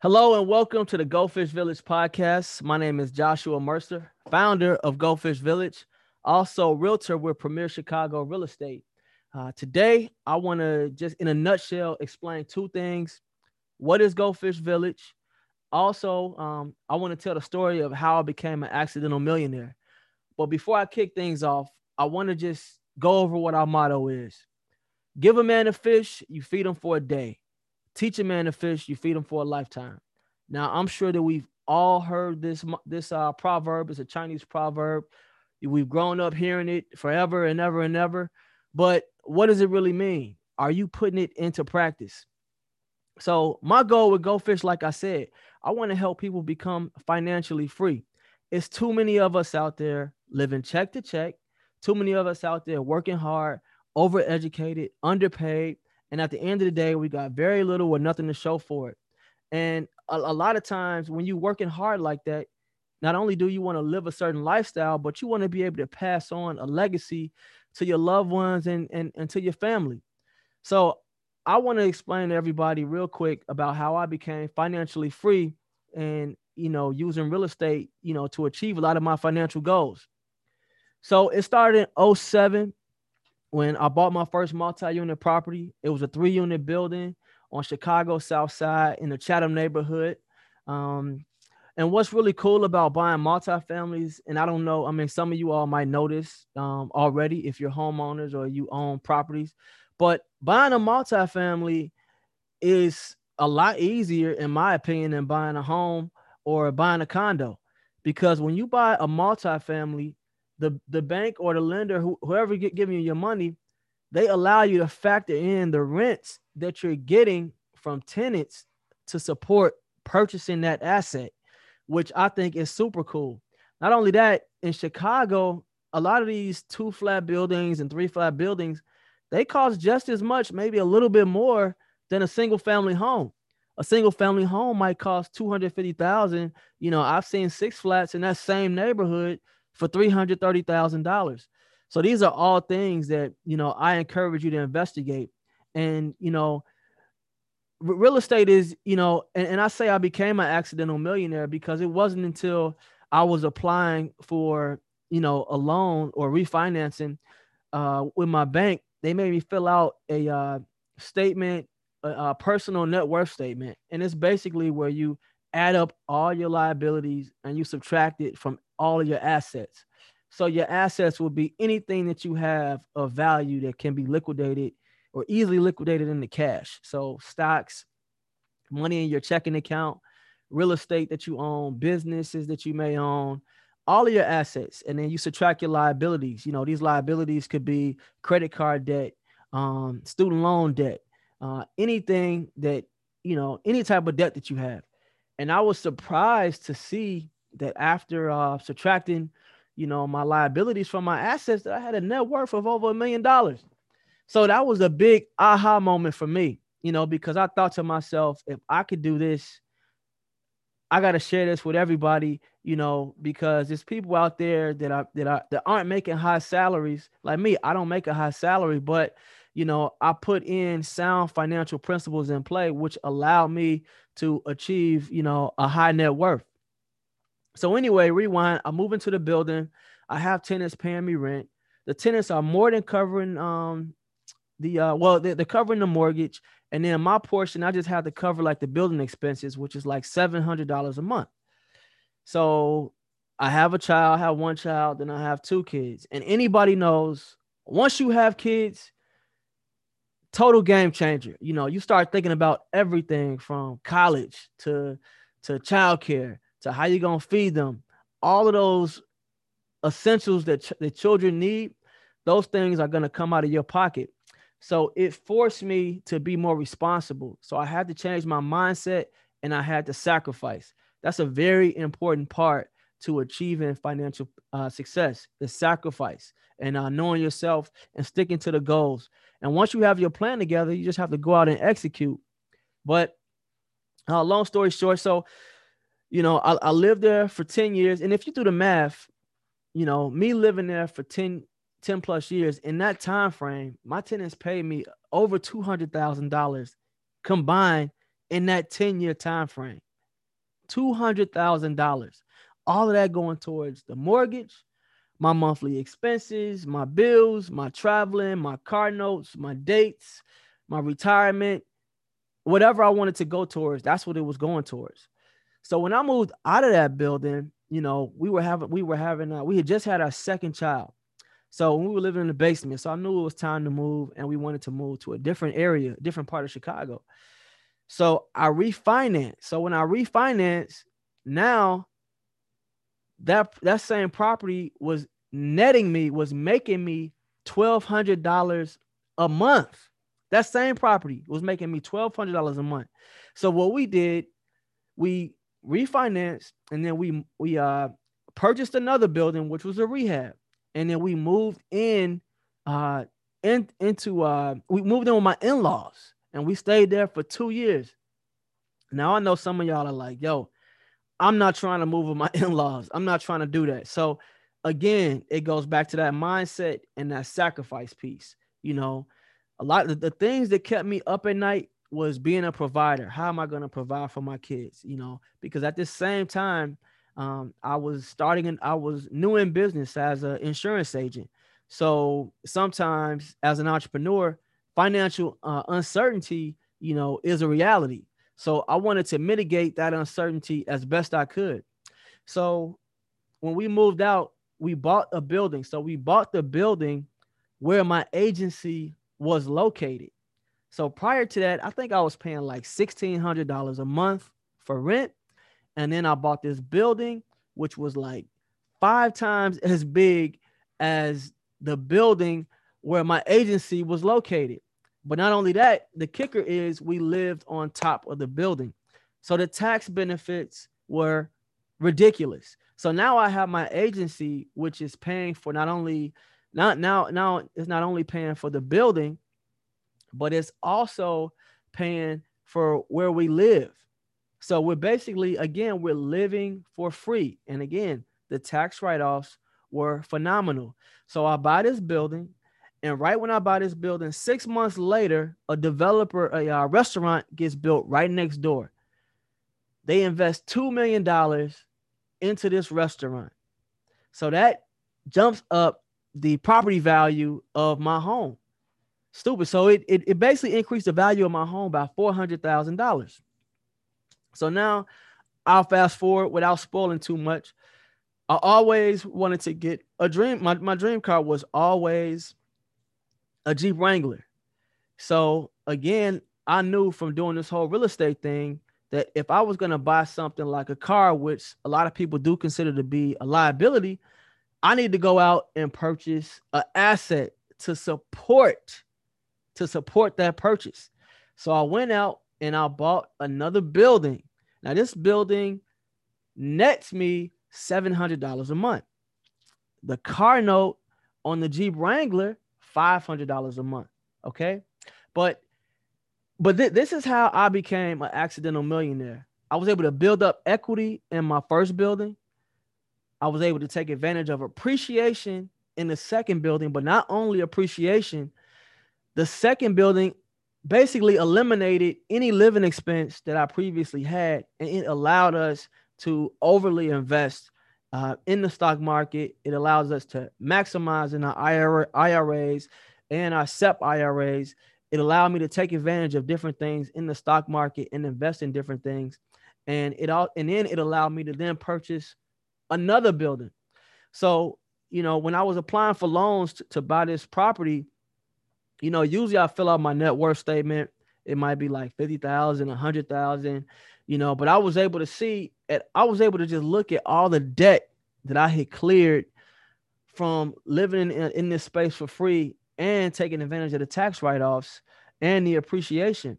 Hello and welcome to the Goldfish Village podcast. My name is Joshua Mercer, founder of Goldfish Village, also realtor with Premier Chicago Real Estate. Uh, today, I want to just in a nutshell explain two things. What is Goldfish Village? Also, um, I want to tell the story of how I became an accidental millionaire. But before I kick things off, I want to just go over what our motto is. Give a man a fish, you feed him for a day. Teach a man to fish, you feed him for a lifetime. Now, I'm sure that we've all heard this this uh, proverb. It's a Chinese proverb. We've grown up hearing it forever and ever and ever. But what does it really mean? Are you putting it into practice? So, my goal with Go Fish, like I said, I want to help people become financially free. It's too many of us out there living check to check, too many of us out there working hard, overeducated, underpaid, and at the end of the day, we got very little or nothing to show for it. And a, a lot of times when you're working hard like that, not only do you want to live a certain lifestyle, but you want to be able to pass on a legacy to your loved ones and, and, and to your family. So I want to explain to everybody real quick about how I became financially free and you know using real estate, you know, to achieve a lot of my financial goals. So it started in 07 when I bought my first multi-unit property. It was a three-unit building on Chicago South Side in the Chatham neighborhood. Um, and what's really cool about buying multi-families, and I don't know, I mean, some of you all might notice um, already if you're homeowners or you own properties, but buying a multi-family is a lot easier, in my opinion, than buying a home or buying a condo. Because when you buy a multi-family, the the bank or the lender, who, whoever get, giving you your money, they allow you to factor in the rents that you're getting from tenants to support purchasing that asset, which I think is super cool. Not only that, in Chicago, a lot of these two flat buildings and three flat buildings, they cost just as much, maybe a little bit more than a single family home. A single family home might cost 250,000. You know, I've seen six flats in that same neighborhood for $330,000. So these are all things that, you know, I encourage you to investigate. And, you know, real estate is, you know, and, and I say I became an accidental millionaire because it wasn't until I was applying for, you know, a loan or refinancing uh, with my bank, they made me fill out a uh, statement, a, a personal net worth statement. And it's basically where you add up all your liabilities and you subtract it from all of your assets. So your assets will be anything that you have of value that can be liquidated or easily liquidated into cash. So stocks, money in your checking account, real estate that you own, businesses that you may own, all of your assets. And then you subtract your liabilities. You know, these liabilities could be credit card debt, um, student loan debt, uh, anything that, you know, any type of debt that you have. And I was surprised to see that after uh, subtracting, you know, my liabilities from my assets, that I had a net worth of over a million dollars. So that was a big aha moment for me, you know, because I thought to myself, if I could do this, I got to share this with everybody, you know, because there's people out there that are that are that aren't making high salaries like me. I don't make a high salary, but you know, I put in sound financial principles in play, which allowed me to achieve, you know, a high net worth. So anyway, rewind. I move into the building. I have tenants paying me rent. The tenants are more than covering um the uh well they're, covering the mortgage and then my portion I just have to cover like the building expenses which is like seven hundred dollars a month. So I have a child, I have one child, then I have two kids. And anybody knows once you have kids, total game changer. You know, you start thinking about everything from college to to childcare to how you're gonna feed them, all of those essentials that ch- the children need, those things are gonna come out of your pocket. So it forced me to be more responsible. So I had to change my mindset and I had to sacrifice. That's a very important part to achieving financial uh, success the sacrifice and uh, knowing yourself and sticking to the goals. And once you have your plan together, you just have to go out and execute. But uh, long story short, so you know, I, I lived there for 10 years. And if you do the math, you know, me living there for 10, 10 plus years, in that time frame, my tenants paid me over $200,000 combined in that 10 year time frame. $200,000. All of that going towards the mortgage, my monthly expenses, my bills, my traveling, my car notes, my dates, my retirement, whatever I wanted to go towards, that's what it was going towards. So when I moved out of that building, you know, we were having we were having uh, we had just had our second child. So we were living in the basement, so I knew it was time to move, and we wanted to move to a different area, different part of Chicago. So I refinanced. So when I refinanced, now that that same property was netting me, was making me twelve hundred dollars a month. That same property was making me twelve hundred dollars a month. So what we did, we refinanced, and then we we uh purchased another building, which was a rehab and then we moved in uh in, into uh we moved in with my in-laws and we stayed there for two years. Now I know some of y'all are like, yo, I'm not trying to move with my in-laws. I'm not trying to do that. So again, it goes back to that mindset and that sacrifice piece. You know, a lot of the things that kept me up at night was being a provider. How am I going to provide for my kids? You know, because at the same time, um, I was starting and I was new in business as an insurance agent. So sometimes as an entrepreneur, financial uh, uncertainty, you know, is a reality. So I wanted to mitigate that uncertainty as best I could. So when we moved out, we bought a building. So we bought the building where my agency was located. So prior to that, I think I was paying like $1,600 a month for rent. And then I bought this building, which was like five times as big as the building where my agency was located. But not only that, the kicker is we lived on top of the building. So the tax benefits were ridiculous. So now I have my agency, which is paying for not only not now now it's not only paying for the building, but it's also paying for where we live. So we're basically, again, we're living for free. And again, the tax write offs were phenomenal. So I buy this building. And right when I buy this building, six months later, a developer, a, a restaurant gets built right next door. They invest $2 million into this restaurant. So that jumps up the property value of my home. Stupid. So it, it, it basically increased the value of my home by $400,000. So now I'll fast forward without spoiling too much. I always wanted to get a dream. My, my dream car was always a Jeep Wrangler. So again, I knew from doing this whole real estate thing that if I was going to buy something like a car, which a lot of people do consider to be a liability, I need to go out and purchase an asset to support to support that purchase. So I went out and I bought another building now, this building nets me $700 a month. The car note on the Jeep Wrangler, $500 a month. Okay. But but th- this is how I became an accidental millionaire. I was able to build up equity in my first building. I was able to take advantage of appreciation in the second building, but not only appreciation, the second building basically eliminated any living expense that I previously had, and it allowed us to overly invest uh, in the stock market. It allows us to maximize in our IRA, IRAs and our SEP IRAs. It allowed me to take advantage of different things in the stock market and invest in different things. And it all and then it allowed me to then purchase another building. So, you know, when I was applying for loans to, to buy this property, you know, usually I fill out my net worth statement. It might be like 50,000, 100,000, you know, but I was able to see it. I was able to just look at all the debt that I had cleared from living in, in this space for free and taking advantage of the tax write-offs and the appreciation.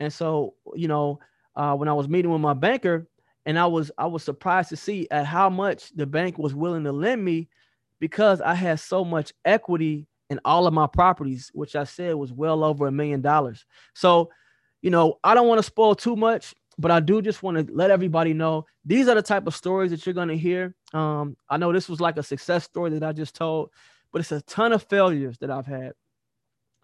And so, you know, uh, when I was meeting with my banker, and I was I was surprised to see at how much the bank was willing to lend me because I had so much equity in all of my properties, which I said was well over a million dollars. So, you know, I don't want to spoil too much, but I do just want to let everybody know these are the type of stories that you're going to hear. Um, I know this was like a success story that I just told, but it's a ton of failures that I've had.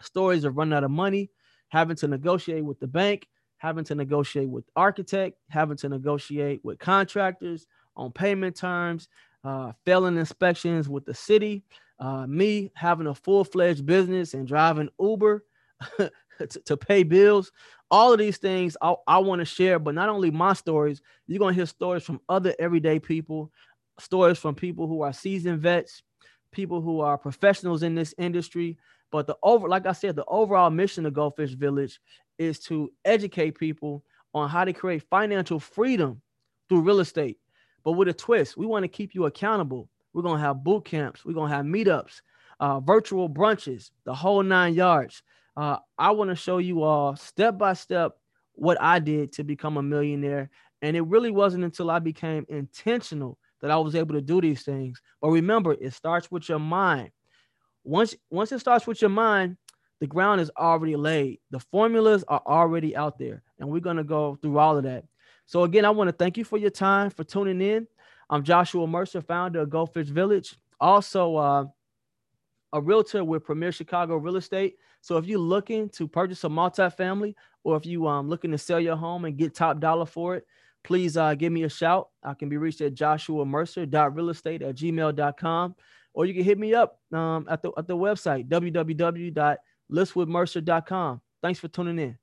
Stories of running out of money, having to negotiate with the bank, having to negotiate with architect, having to negotiate with contractors on payment terms, uh, failing inspections with the city, uh, me having a full fledged business and driving Uber to, to, pay bills. All of these things I, I want to share, but not only my stories, you're going to hear stories from other everyday people, stories from people who are seasoned vets, people who are professionals in this industry. But the over, like I said, the overall mission of Goldfish Village is to educate people on how to create financial freedom through real estate. But with a twist, we want to keep you accountable. We're gonna have boot camps. We're gonna have meetups, uh, virtual brunches, the whole nine yards. Uh, I want to show you all step by step what I did to become a millionaire. And it really wasn't until I became intentional that I was able to do these things. But remember, it starts with your mind. Once once it starts with your mind, the ground is already laid. The formulas are already out there, and we're gonna go through all of that. So again, I want to thank you for your time for tuning in. I'm Joshua Mercer, founder of Goldfish Village, also uh, a realtor with Premier Chicago Real Estate. So if you're looking to purchase a multifamily, or if you um looking to sell your home and get top dollar for it, please uh, give me a shout. I can be reached at Joshua Mercer.realestate at gmail.com, or you can hit me up um, at the at the website www.listwithmercer.com. Thanks for tuning in.